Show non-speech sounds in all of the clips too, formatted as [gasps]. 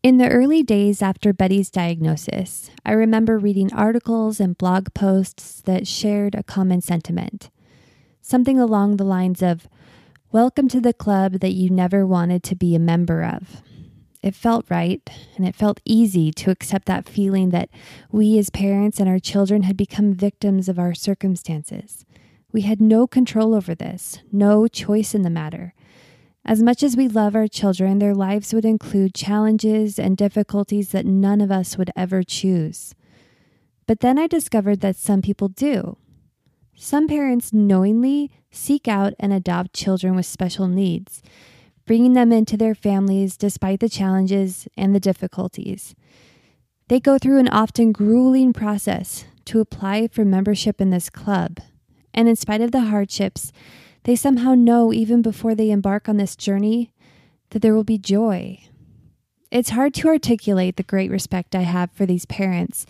In the early days after Betty's diagnosis, I remember reading articles and blog posts that shared a common sentiment. Something along the lines of, Welcome to the club that you never wanted to be a member of. It felt right, and it felt easy to accept that feeling that we as parents and our children had become victims of our circumstances. We had no control over this, no choice in the matter. As much as we love our children, their lives would include challenges and difficulties that none of us would ever choose. But then I discovered that some people do. Some parents knowingly seek out and adopt children with special needs, bringing them into their families despite the challenges and the difficulties. They go through an often grueling process to apply for membership in this club, and in spite of the hardships, they somehow know, even before they embark on this journey, that there will be joy. It's hard to articulate the great respect I have for these parents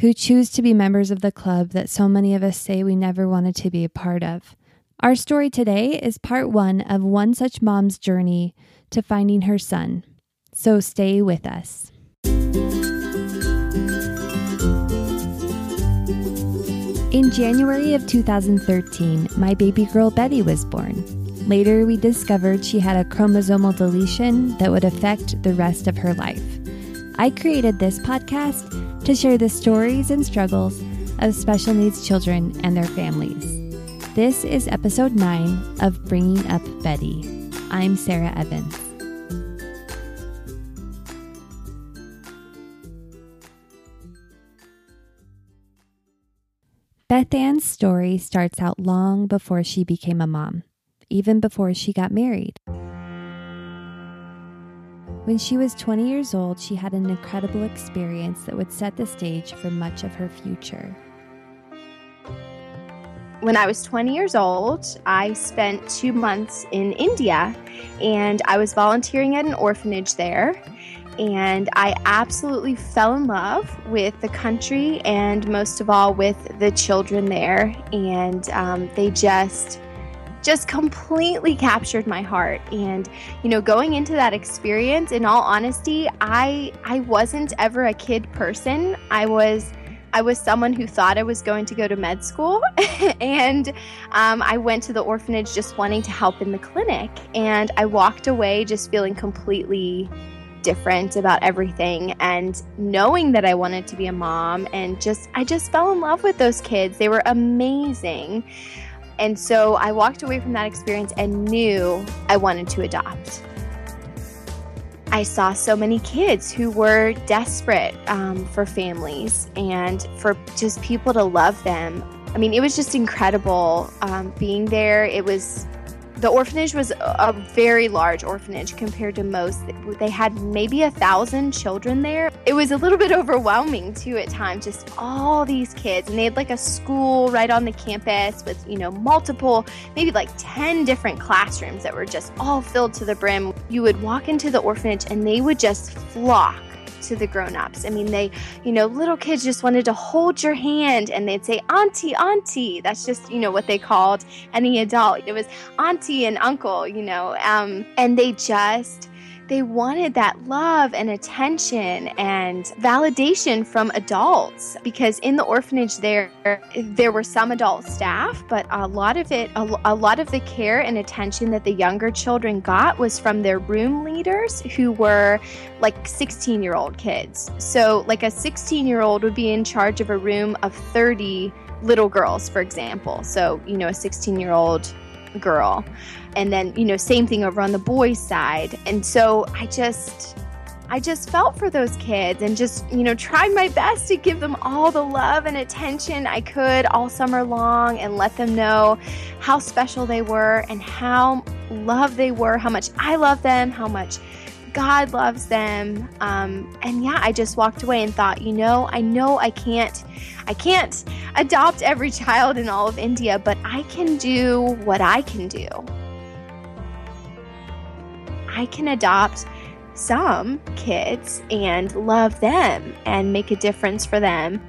who choose to be members of the club that so many of us say we never wanted to be a part of. Our story today is part one of one such mom's journey to finding her son. So stay with us. In January of 2013, my baby girl Betty was born. Later, we discovered she had a chromosomal deletion that would affect the rest of her life. I created this podcast to share the stories and struggles of special needs children and their families. This is episode 9 of Bringing Up Betty. I'm Sarah Evans. Beth Ann's story starts out long before she became a mom, even before she got married. When she was 20 years old, she had an incredible experience that would set the stage for much of her future. When I was 20 years old, I spent two months in India and I was volunteering at an orphanage there and I absolutely fell in love with the country and most of all with the children there. And um, they just just completely captured my heart and you know going into that experience in all honesty i i wasn't ever a kid person i was I was someone who thought I was going to go to med school, [laughs] and um, I went to the orphanage just wanting to help in the clinic. And I walked away just feeling completely different about everything and knowing that I wanted to be a mom and just I just fell in love with those kids. They were amazing. And so I walked away from that experience and knew I wanted to adopt. I saw so many kids who were desperate um, for families and for just people to love them. I mean, it was just incredible um, being there. It was the orphanage was a very large orphanage compared to most. They had maybe a thousand children there. It was a little bit overwhelming too at times, just all these kids. And they had like a school right on the campus with, you know, multiple, maybe like 10 different classrooms that were just all filled to the brim. You would walk into the orphanage and they would just flock to the grown-ups. I mean, they, you know, little kids just wanted to hold your hand and they'd say, Auntie, Auntie. That's just, you know, what they called any adult. It was Auntie and Uncle, you know, um, and they just, they wanted that love and attention and validation from adults because in the orphanage there there were some adult staff but a lot of it a, a, lot of the care and attention that the younger children got was from their room leaders who were like 16 year old kids. So like a 16 year old would be in charge of a room of 30 little girls for example. So you know a 16 year old girl and then you know same thing over on the boys side. And so i just i just felt for those kids and just you know tried my best to give them all the love and attention i could all summer long and let them know how special they were and how loved they were how much i love them how much god loves them. Um, and yeah i just walked away and thought you know i know i can't i can't adopt every [laughs] child in all of india but i can do what i can do I can adopt some kids and love them and make a difference for them.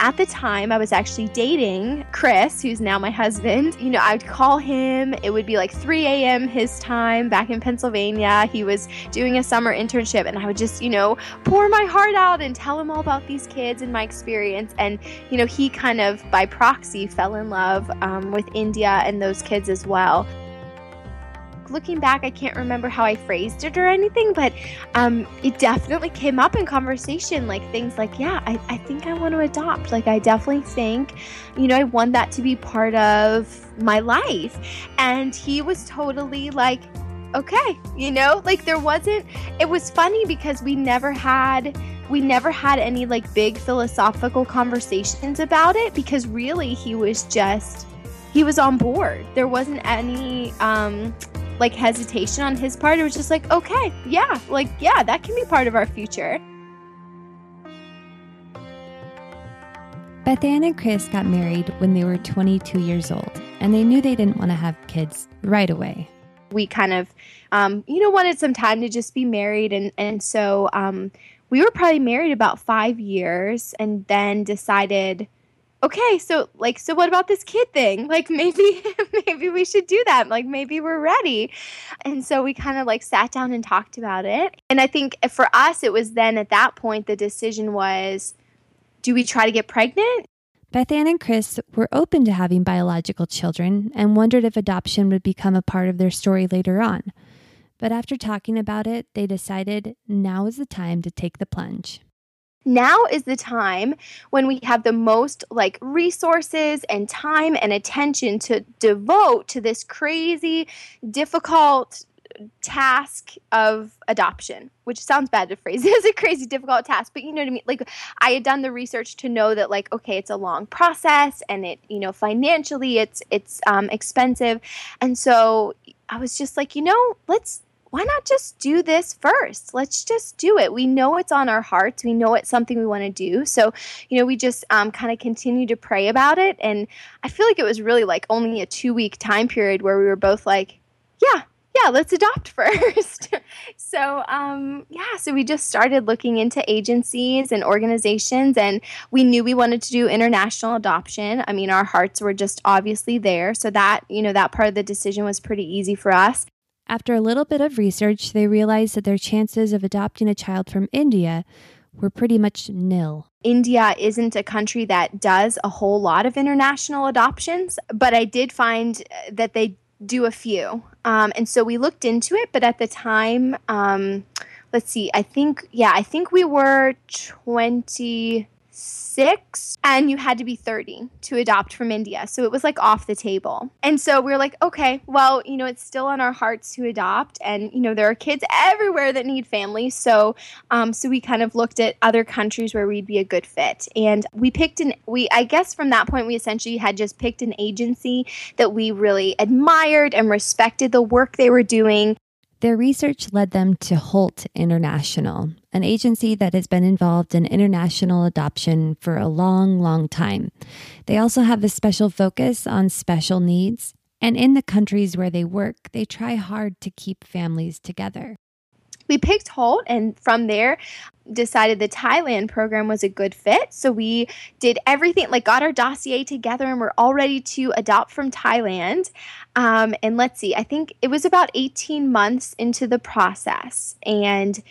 at the time, I was actually dating Chris, who's now my husband. You know, I would call him. It would be like 3 a.m. his time back in Pennsylvania. He was doing a summer internship, and I would just, you know, pour my heart out and tell him all about these kids and my experience. And, you know, he kind of by proxy fell in love um, with India and those kids as well looking back, I can't remember how I phrased it or anything, but um, it definitely came up in conversation. Like things like, yeah, I, I think I want to adopt. Like, I definitely think, you know, I want that to be part of my life. And he was totally like, okay, you know, like there wasn't, it was funny because we never had we never had any like big philosophical conversations about it because really he was just he was on board there wasn't any um like hesitation on his part. It was just like, okay, yeah, like, yeah, that can be part of our future. Beth Ann and Chris got married when they were 22 years old, and they knew they didn't want to have kids right away. We kind of, um, you know, wanted some time to just be married, and and so um, we were probably married about five years, and then decided okay, so like, so what about this kid thing? [laughs] Like, maybe, maybe we should do that. Like, maybe we're ready. And so we kind of like sat down and talked about it. And I think for us, it was then at that point, the decision was do we try to get pregnant? Beth Ann and Chris were open to having biological children and wondered if adoption would become a part of their story later on. But after talking about it, they decided now is the time to take the plunge now is the time when we have the most like resources and time and attention to devote to this crazy difficult task of adoption which sounds bad to phrase it [laughs] as a crazy difficult task but you know what i mean? Like i had done the research to know that like okay it's a long process and it you know financially it's it's um, expensive. And so i was just like you know let's why not just do this first? Let's just do it. We know it's on our hearts. We know it's something we want to do. So, you know, we just um, kind of continue to pray about it. And I feel like it was really like only a two week time period where we were both like, yeah, yeah, let's adopt [laughs] first. so, um, yeah, so we just started looking into agencies and organizations, and we knew we wanted to do international adoption. I mean, our hearts were just obviously there. So, that, you know, that part of the decision was pretty easy for us. After a little bit of research, they realized that their chances of adopting a child from India were pretty much nil. India isn't a country that does a whole lot of international adoptions, but I did find that they do a few. Um, and so we looked into it, but at the time, um, let's see, I think, yeah, I think we were 20 six and you had to be 30 to adopt from India. So it was like off the table. And so we were like, okay, well, you know, it's still on our hearts to adopt. And, you know, there are kids everywhere that need families. So, um, so we kind of looked at other countries where we'd be a good fit. And we picked an, we, I guess from that point, we essentially had just picked an agency that we really admired and respected the work they were doing. Their research led them to Holt International, an agency that has been involved in international adoption for a long, long time. They also have a special focus on special needs, and in the countries where they work, they try hard to keep families together we picked Holt and from there decided the Thailand program was a good fit. So we did everything, like got our dossier together and we're all ready to adopt from Thailand. Um, and let's see, I think it was about 18 months into the process. And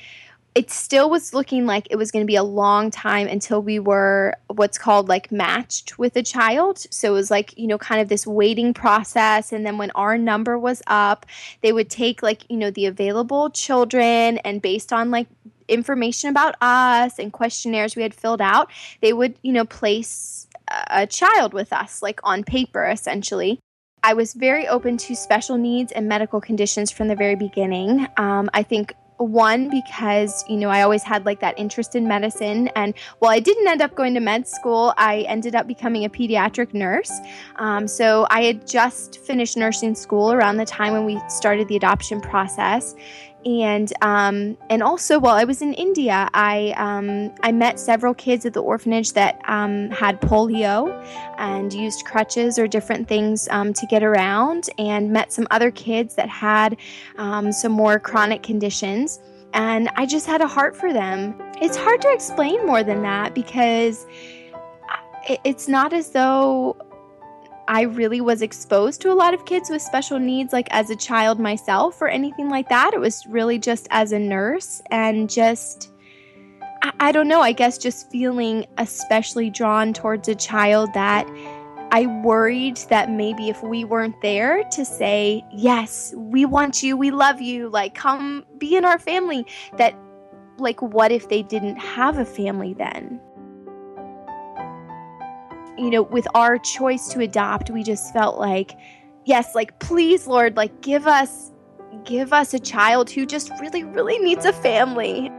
it still was looking like it was going to be a long time until we were what's called like matched with a child. So it was like, you know, kind of this waiting process. And then when our number was up, they would take like, you know, the available children and based on like information about us and questionnaires we had filled out, they would, you know, place a child with us, like on paper essentially. I was very open to special needs and medical conditions from the very beginning. Um, I think one because you know i always had like that interest in medicine and while i didn't end up going to med school i ended up becoming a pediatric nurse. Um, so i had just finished nursing school around the time when we started the adoption process and um, and also while I was in India, I um, I met several kids at the orphanage that um, had polio and used crutches or different things um, to get around, and met some other kids that had um, some more chronic conditions. And I just had a heart for them. It's hard to explain more than that because it's not as though I really was exposed to a lot of kids with special needs, like as a child myself or anything like that. It was really just as a nurse and just, I, I don't know, I guess just feeling especially drawn towards a child that I worried that maybe if we weren't there to say, yes, we want you, we love you, like come be in our family, that like what if they didn't have a family then? You know, with our choice to adopt, we just felt like, yes, like, please, Lord, like, give us, give us a child who just really, really needs a family.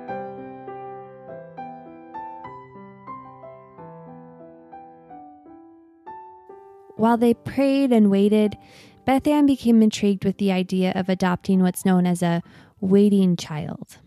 While they prayed and waited, Beth Ann became intrigued with the idea of adopting what's known as a waiting child.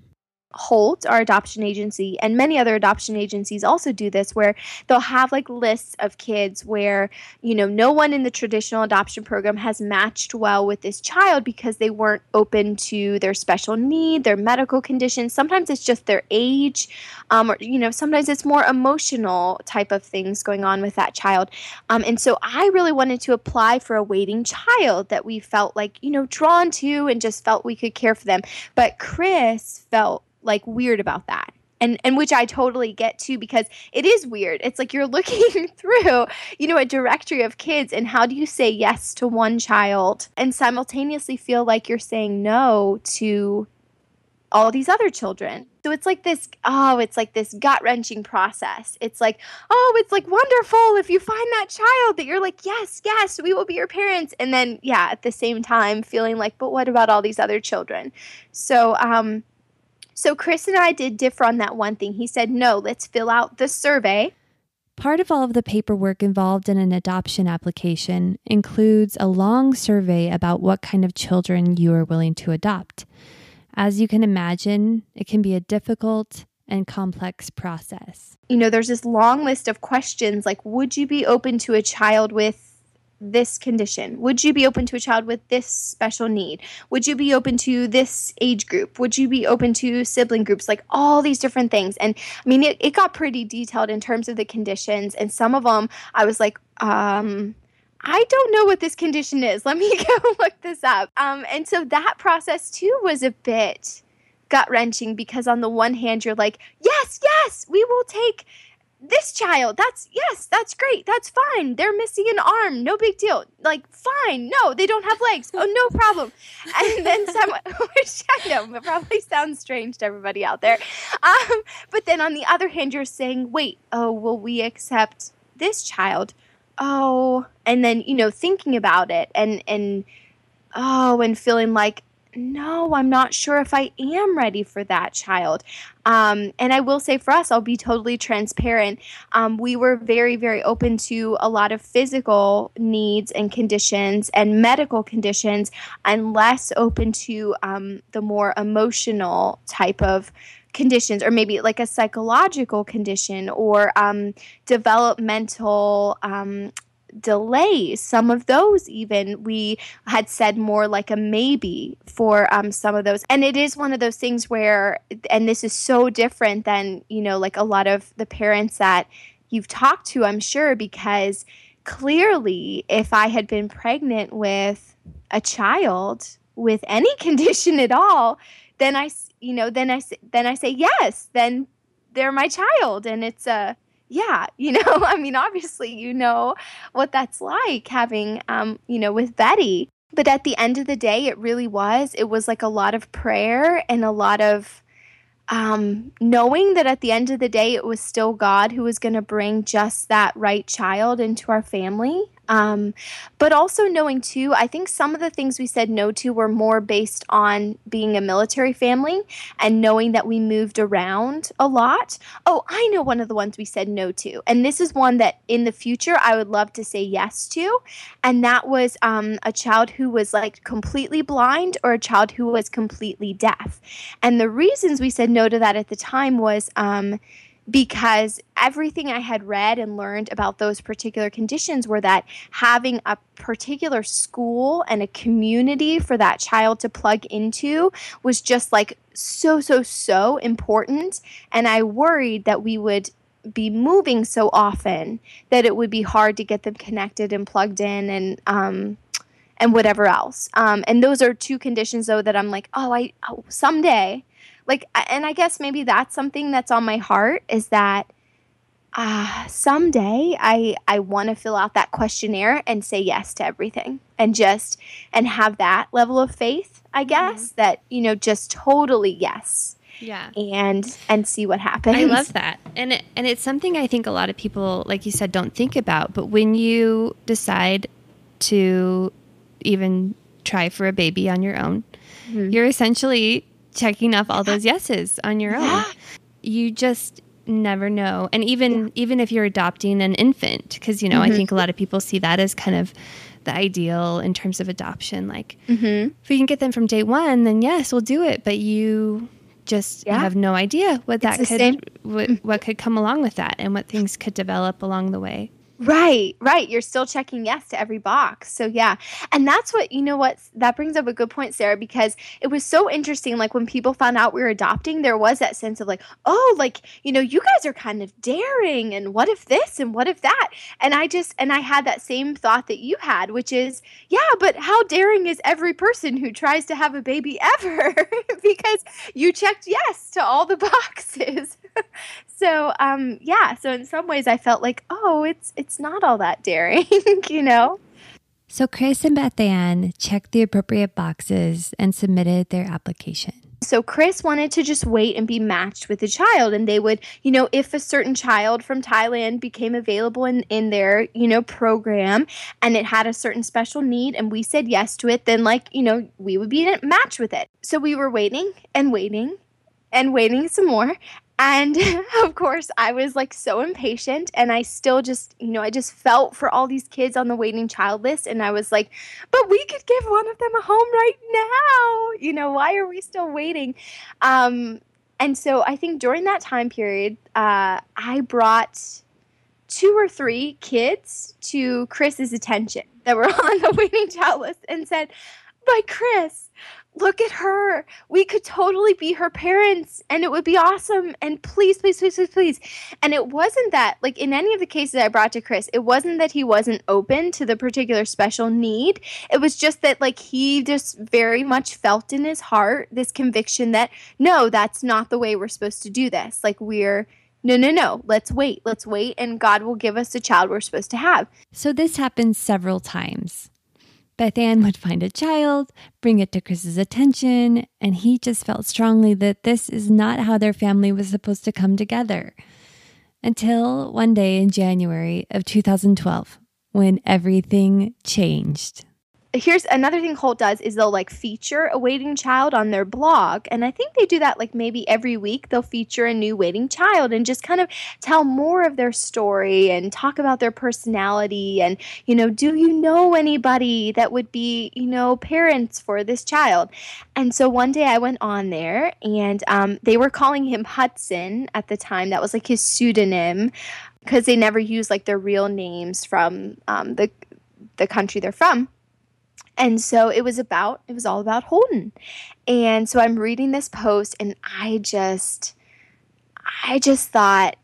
Holt, our adoption agency, and many other adoption agencies also do this where they'll have like lists of kids where, you know, no one in the traditional adoption program has matched well with this child because they weren't open to their special need, their medical conditions. Sometimes it's just their age, um, or, you know, sometimes it's more emotional type of things going on with that child. Um, and so I really wanted to apply for a waiting child that we felt like, you know, drawn to and just felt we could care for them. But Chris felt like weird about that and and which I totally get too because it is weird. It's like you're [laughs] looking through, you know, a directory of kids and how do you say yes to one child and simultaneously feel like you're saying no to all these other children. So it's like this oh, it's like this gut-wrenching process. It's like, "Oh, it's like wonderful if you find that child that you're like, "Yes, yes, we will be your parents." And then yeah, at the same time feeling like, "But what about all these other children?" So um so Chris and I did differ on that one thing. He said, no, let's fill out the survey. Part of all of the paperwork involved in an adoption application includes a long survey about what kind of children you are willing to adopt. As you can imagine, it can be a difficult and complex process. You know, there's this long list of questions like Would you be open to a child with this condition? Would you be open to a child with this special need? Would you be open to this age group? Would you be open to sibling groups? Like all these different things. And I mean, it, it got pretty detailed in terms of the conditions. And some of them I was like, um, I don't know what this condition is. Let me [laughs] go look this up. Um, and so that process too was a bit gut wrenching because on the one hand, you're like, yes, yes, we will take this child that's yes that's great that's fine they're missing an arm no big deal like fine no they don't have legs oh no problem. And then [laughs] some [laughs] which i know it probably sounds strange to everybody out there um, but then on the other hand you're saying wait oh will we accept this child? Oh and then you know thinking about it and and oh and feeling like no, I'm not sure if I am ready for that child. Um, and I will say for us, I'll be totally transparent. Um, we were very, very open to a lot of physical needs and conditions and medical conditions, and less open to um, the more emotional type of conditions, or maybe like a psychological condition or um, developmental um, delays. Some of those, even, we had said more like a maybe for um, some of those. And it is one of those things where, and this is so different than, you know, like a lot of the parents that you've talked to, I'm sure, because clearly, if I had been pregnant with a child with any [laughs] condition at all, then I, you know, then I, then I say yes, then they're my child. And it's a, yeah, [laughs] you know, I mean, obviously, you know what that's like having, um, you know, with Betty. But at the end of the day, it really was. It was like a lot of prayer and a lot of um, knowing that at the end of the day, it was still God who was going to bring just that right child into our family. Um, but also knowing too, I think some of the things we said no to were more based on being a military family and knowing that we moved around a lot. Oh, I know one of the ones we said no to, and this is one that in the future I would love to say yes to, and that was um, a child who was like completely blind or a child who was completely deaf. And the reasons we said no to that at the time was. Um, because everything I had read and learned about those particular conditions were that having a particular school and a community for that child to plug into was just like so, so, so important. And I worried that we would be moving so often that it would be hard to get them connected and plugged in and um, and whatever else. Um, and those are two conditions though that I'm like, oh, I oh, someday, like, and I guess maybe that's something that's on my heart is that uh, someday I I want to fill out that questionnaire and say yes to everything and just and have that level of faith, I guess, mm-hmm. that you know just totally yes. Yeah. And and see what happens. I love that. And it, and it's something I think a lot of people like you said don't think about, but when you decide to even try for a baby on your own, mm-hmm. you're essentially checking off all those yeses on your own. You just never know. And even yeah. even if you're adopting an infant, because you know, mm-hmm. I think a lot of people see that as kind of the ideal in terms of adoption. Like, mm-hmm. if we can get them from day one, then yes, we'll do it. But you just yeah. have no idea what that could what, what could come along with that, and what things could develop along the way. Right, right. You're still checking yes to every box. So, yeah. And that's what, you know what, that brings up a good point, Sarah, because it was so interesting. Like, when people found out we were adopting, there was that sense of like, oh, like, you know, you guys are kind of daring. And what if this and what if that? And I just, and I had that same thought that you had, which is, yeah, but how daring is every person who tries to have a baby ever? [laughs] because you checked yes to all the [laughs] boxes. So, um, yeah. So, in some ways, I felt like, oh, it's, it's, not all that daring, [laughs] you know? So Chris and Beth Ann checked the appropriate boxes and submitted their application. So Chris wanted to just wait and be matched with a child and they would, you know, if a certain child from Thailand became available in, in their, you know, program and it had a certain special need and we said yes to it, then like, you know, we would be matched with it. So we were waiting and waiting and waiting some more. And [laughs] of course, I was like so impatient, and I still just, you know, I just felt for all these kids on the waiting child list. And I was like, but we could give one of them a home right now. You know, why are we still waiting? Um, and so I think during that time period, uh, I brought two or three kids to Chris's attention that were [laughs] on the waiting child list and said, by Chris, look at her. We could totally be her parents and it would be awesome. And please, please, please, please, please. And it wasn't that, like in any of the cases I brought to Chris, it wasn't that he wasn't open to the particular special need. It was just that, like, he just very much felt in his heart this conviction that, no, that's not the way we're supposed to do this. Like, we're. No, no, no. Let's wait. Let's wait, and God will give us the child we're supposed to have. So, this happens several times. Beth Ann would find a child, bring it to Chris's attention, and he just felt strongly that this is not how their family was supposed to come together. Until one day in January of 2012, when everything changed here's another thing Holt does is they'll like feature a waiting child on their blog. And I think they do that like maybe every week. They'll feature a new waiting child and just kind of tell more of their story and talk about their personality. And, you know, do you know anybody that would be, you know, parents for this child? And so one day I went on there and um, they were calling him Hudson at the time. That was like his pseudonym because they never use like their real names from um, the the country they're from. And so it was about, it was all about Holden. And so I'm reading this post and I just, I just thought,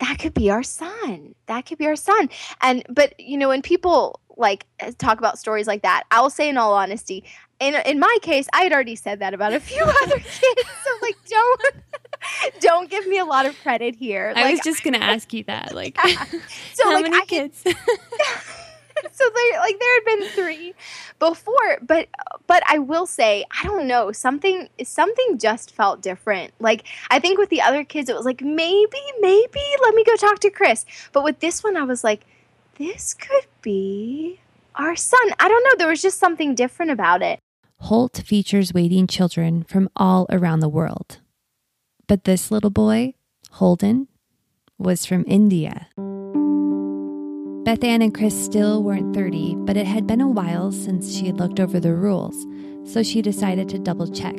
that could be our son. That could be our son. And, but, you know, when people like talk about stories like that, I will say in all honesty, in, in my case, I had already said that about a few [laughs] other kids. So, like, don't. [laughs] don't give me a lot of credit here. I like, was just going to ask you that. Like, [laughs] yeah. so, how like, many I, kids? [laughs] so there like there had been three before but but i will say i don't know something something just felt different. Like i think with the other kids it was like maybe maybe let me go talk to chris. But with this one i was like this could be our son. I don't know there was just something different about it. Holt features waiting children from all around the world. But this little boy holden was from india Beth Ann and Chris still weren't 30, but it had been a while since she had looked over the rules, so she decided to double check.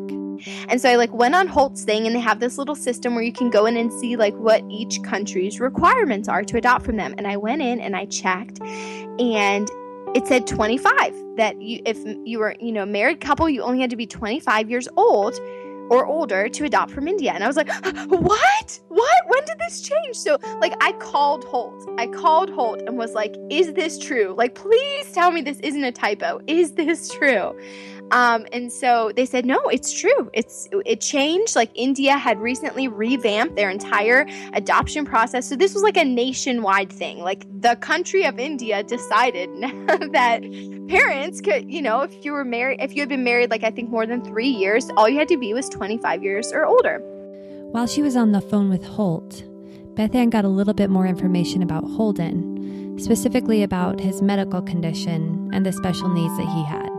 And so I like went on Holt's thing and they have this little system where you can go in and see like what each country's requirements are to adopt from them. And I went in and I checked and it said 25 that you if you were, you know, married couple, you only had to be 25 years old or older to adopt from India. And I was like, [gasps] what? What? When did this change? So, like, I called Holt. I called Holt and was like, is this true? Like, please tell me this isn't a typo. Is this true? Um, and so they said, no, it's true. It's it changed. Like India had recently revamped their entire adoption process. So this was like a nationwide thing. Like the country of India decided [laughs] that parents could, you know, if you were married, if you had been married, like I think more than three years, all you had to be was 25 years or older. While she was on the phone with Holt, Beth Ann got a little bit more information about Holden, specifically about his medical condition and the special needs that he had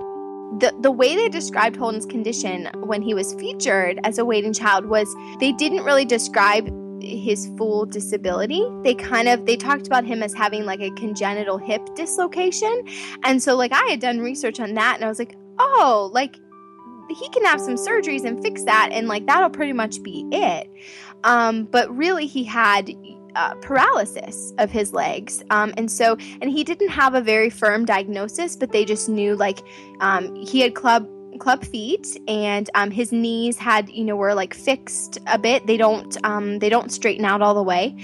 the, the way they described Holden's condition when he was featured as a waiting child was they didn't really describe his full disability. They kind of they talked about him as having like a congenital hip dislocation. And so like I had done research on that and I was like, "Oh, like he can have some surgeries and fix that and like that'll pretty much be it." Um but really he had uh, paralysis of his legs. Um, and so, and he didn't have a very firm diagnosis, but they just knew like um, he had club club feet and um, his knees had you know were like fixed a bit they don't um, they don't straighten out all the way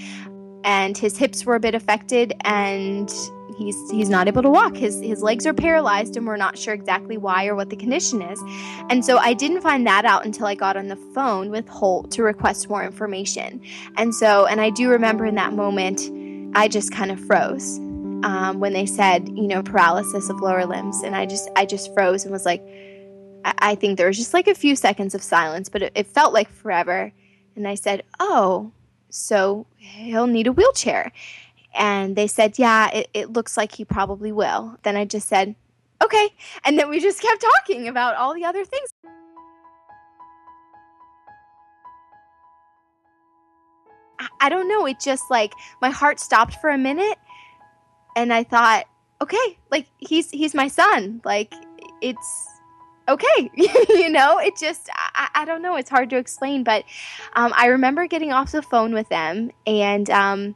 and his hips were a bit affected and he's he's not able to walk. His his legs are paralyzed and we're not sure exactly why or what the condition is. And so i didn't find that out until i got on the phone with holt to request more information. And so and i do remember in that moment i just kind of froze um, when they said you know paralysis of lower limbs. And i just i just froze and was like i, I think there was just like a few seconds of silence but it, it felt like forever. And i said oh so he'll need a wheelchair and they said, Yeah, it, it looks like he probably will. Then I just said, Okay. And then we just kept talking about all the other things. I, don't know. It just like my heart stopped for a minute and I thought, okay, like he's he's my son. Like it's okay [laughs] you know it just I, I, don't know it's hard to explain but um, i remember getting off the phone with them and um,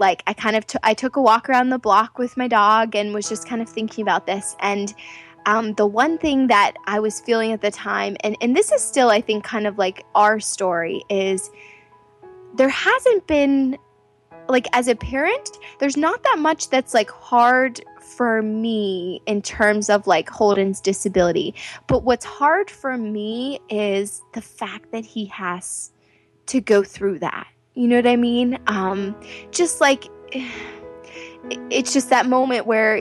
like I kind of t- I took a walk around the block with my dog and was just kind of thinking about this. And um, the one thing that I was feeling at the time and and this is still I think kind of like our story is there hasn't been like as a parent there's not that much that's like hard for me in terms of like Holden's disability. But what's hard for me is the fact that he has to go through that you know what I mean? Um, just like it's just that moment where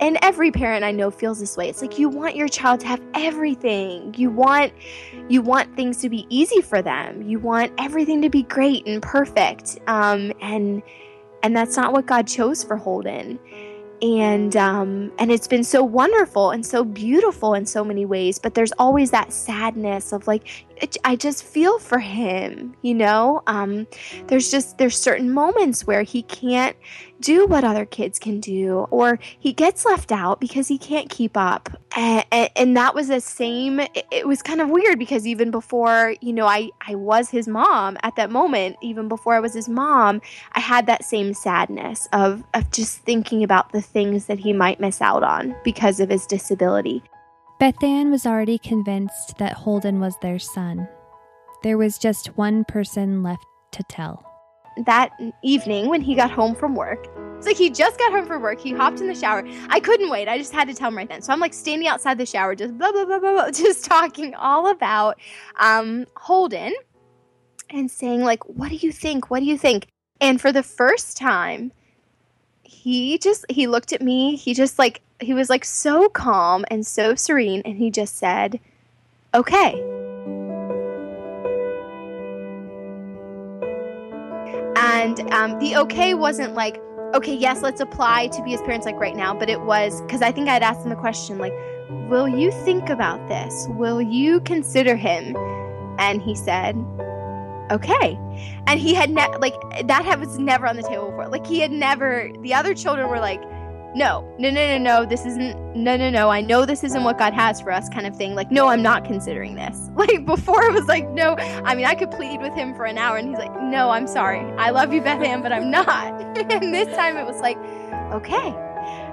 and every parent i know feels this way. It's like you want your child to have everything. You want you want things to be easy for them. You want everything to be great and perfect. Um, and and that's not what god chose for holden and um, and it's been so wonderful and so beautiful in so many ways but there's always that sadness of like it, i just feel for him you know? Um, there's just there's certain moments where he can't do what other kids can do or he gets left out because he can't keep up. And, and, that was the same it was kind of weird because even before you know i i was his mom at that moment even before i was his mom i had that same sadness of of just thinking about the things that he might miss out on because of his disability. Beth Ann was already convinced that holden was their son. There was just one person left to tell that evening when he got home from work. It's like he just got home from work. He hopped in the shower. I couldn't wait. I just had to tell him right then. So I'm like standing outside the shower, just blah blah blah blah, blah [laughs] just talking all about um, Holden and saying like, "What do you think? What do you think?" And for the first time, he just he looked at me. He just like he was like so calm and so serene, and he just said, "Okay." And um, the okay wasn't like, okay, yes, let's apply to be his parents like right now, but it was because I think I'd asked him the question, like, will you think about this? Will you consider him? And he said, okay. And he had never, like, that had was never on the table before. Like, he had never, the other children were like, no, no, no, no, no, this isn't, no, no, no, I know this isn't what God has for us, kind of thing. Like, no, I'm not considering this. [laughs] Like, before it was like, no, I mean, I could plead with him for an hour, and he's like, no, I'm sorry. I love you, Beth Ann, but I'm not. [laughs] and this time it was like, okay.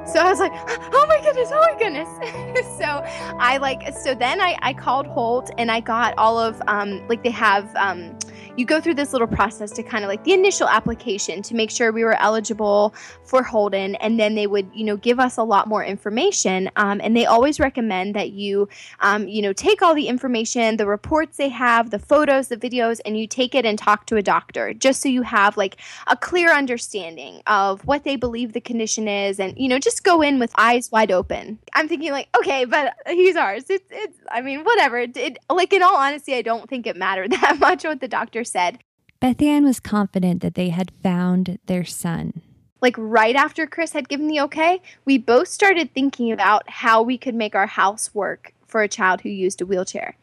So I was like, [gasps] oh my goodness, oh my goodness. [laughs] so I like, so then I, I called Holt and I got all of, um, like they have, um, you go through this little process to kind of like the initial application to make sure we were eligible for Holden, and then they would, you know, give us a lot more information. Um, and they always recommend that you, um, you know, take all the information, the reports they have, the photos, the videos, and you take it and talk to a doctor, just so you have like a clear understanding of what they believe the condition is, and you know, just go in with eyes wide open. I'm thinking like, okay, but he's ours. It's, it's, I mean, whatever. It, like in all honesty, I don't think it mattered [laughs] that much what the doctor said. Bethann was confident that they had found their son. Like right after Chris had given the okay, we both started thinking about how we could make our house work for a child who used a wheelchair.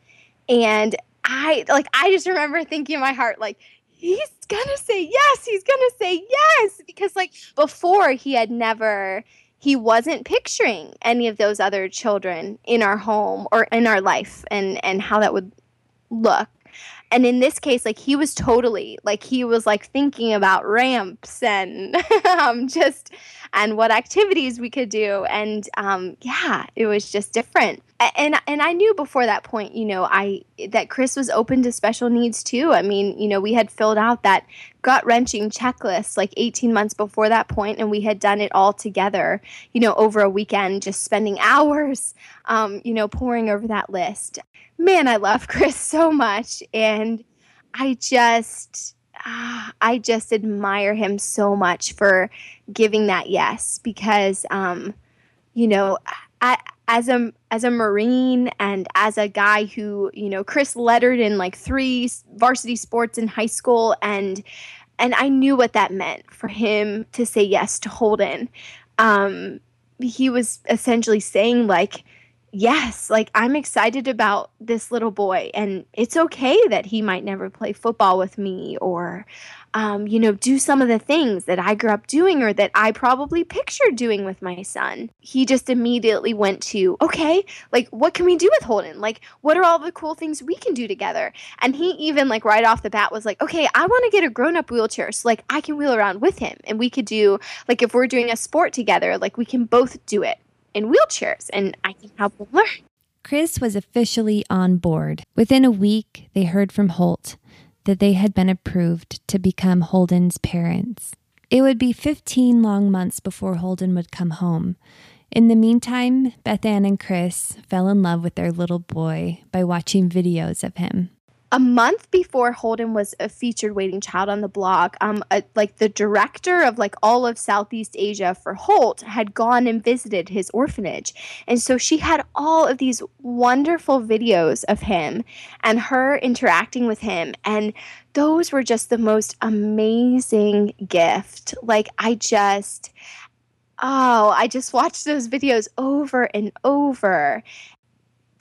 And I like I just remember thinking in my heart like he's gonna say yes he's gonna say yes because like before he had never he wasn't picturing any of those other children in our home or in our life and and how that would look and in this case like he was totally like he was like thinking about ramps and [laughs] um, just and what activities we could do. And um, yeah it was just different. And and I knew before that point you know I that Chris was open to special needs too. I mean you know we had filled out that gut wrenching checklist like 18 months before that point and we had done it all together you know over a weekend just spending [laughs] hours um, you know pouring over that list man, I love [laughs] Chris so much. And I just, uh, I just admire him so much for giving that yes because, um, you know, I, as a as a marine and as a guy who you know Chris lettered in like three varsity sports in high school and and I knew what that meant for him to say yes to Holden. Um, he was essentially saying like yes, like I'm excited about this little boy, and it's okay that he might never play football with me or, um, you know, do some of the things that I grew up doing or that I probably pictured doing with my son. He just immediately went to, okay, like what can we do with Holden? Like, what are all the cool things we can do together? And he even, like, right off the bat was like, okay, I want to get a grown up wheelchair so, like, I can wheel around with him and we could do, like, if we're doing a sport together, like, we can both do it in wheelchairs and I can help them learn. Chris was officially on board. Within a week, they heard from Holt that they had been approved to become Holden's parents. It would be 15 long months before Holden would come home. In the meantime, Bethann and Chris fell in love with their little boy by watching videos of him a month before Holden was a featured waiting child on the blog, um, a, like the director of like all of Southeast Asia for Holt had gone and visited his orphanage, and so she had all of these wonderful videos of him and her interacting with him, and those were just the most amazing gift. Like I just. Oh, I just watched those videos over and over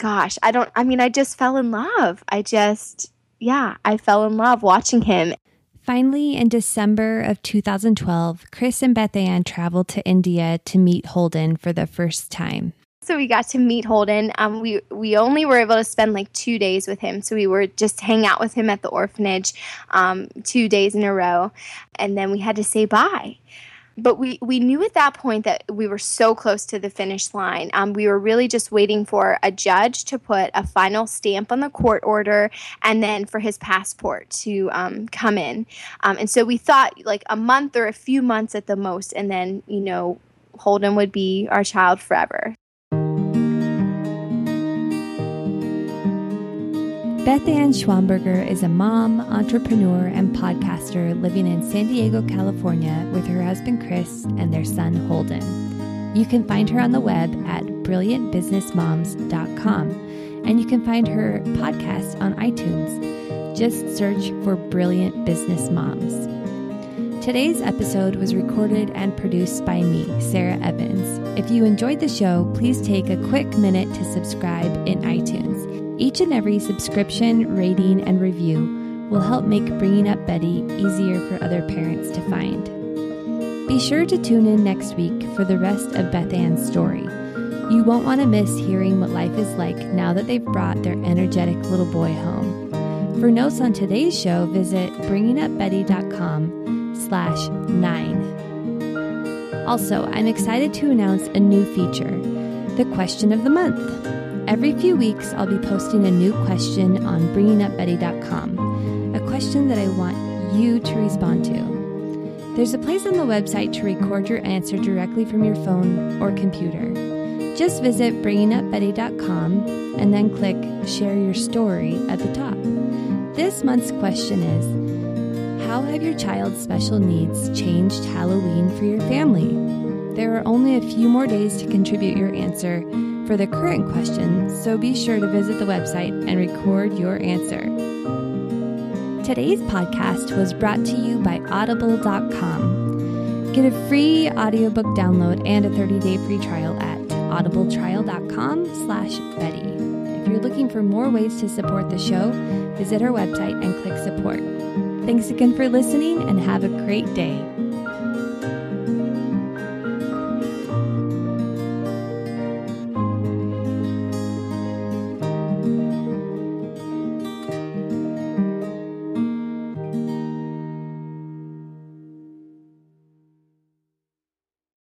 gosh, I don't, I mean, I just fell in love. I just, yeah, I fell in love watching him. Finally, in December of 2012, Chris and Bethann traveled to India to meet Holden for the first time. So we got to meet Holden. Um, we we only were able to spend like two days with him. So we were just hang out with him at the orphanage, um, two days in a row, and then we had to say bye but we we knew at that point that we were so close to the finish line. Um, we were really just waiting for a judge to put a final stamp on the court order, and then for his passport to um, come in. Um, and so we thought like a month or a few months at the most, and then you know Holden would be our child forever. Bethann Schwamberger is a mom, entrepreneur, and podcaster living in San Diego, California with her husband Chris and their son Holden. You can find her on the web at brilliantbusinessmoms.com and you can find her podcast on iTunes. Just search for Brilliant Business Moms. Today's episode was recorded and produced by me, Sarah Evans. If you enjoyed the show, please take a quick minute to subscribe in iTunes. Each and every subscription, rating, and review will help make Bringing Up Betty easier for other parents to find. Be sure to tune in next week for the rest of Bethann's story. You won't want to miss hearing what life is like now that they've brought their energetic little boy home. For notes on today's show, visit bringingupbetty.com slash nine. Also, I'm excited to announce a new feature the question of the month. Every few weeks, I'll be posting a new question on bringingupbetty.com, a question that I want you to respond to. There's a place on the website to record your answer directly from your phone or computer. Just visit bringingupbetty.com and then click Share Your Story at the top. This month's question is How have your child's special needs changed Halloween for your family? There are only a few more days to contribute your answer for the current question, so be sure to visit the website and record your answer. Today's podcast was brought to you by Audible.com. Get a free audiobook download and a 30-day free trial at audibletrial.com slash Betty. If you're looking for more ways to support the show, visit our website and click support. Thanks again for listening and have a great day.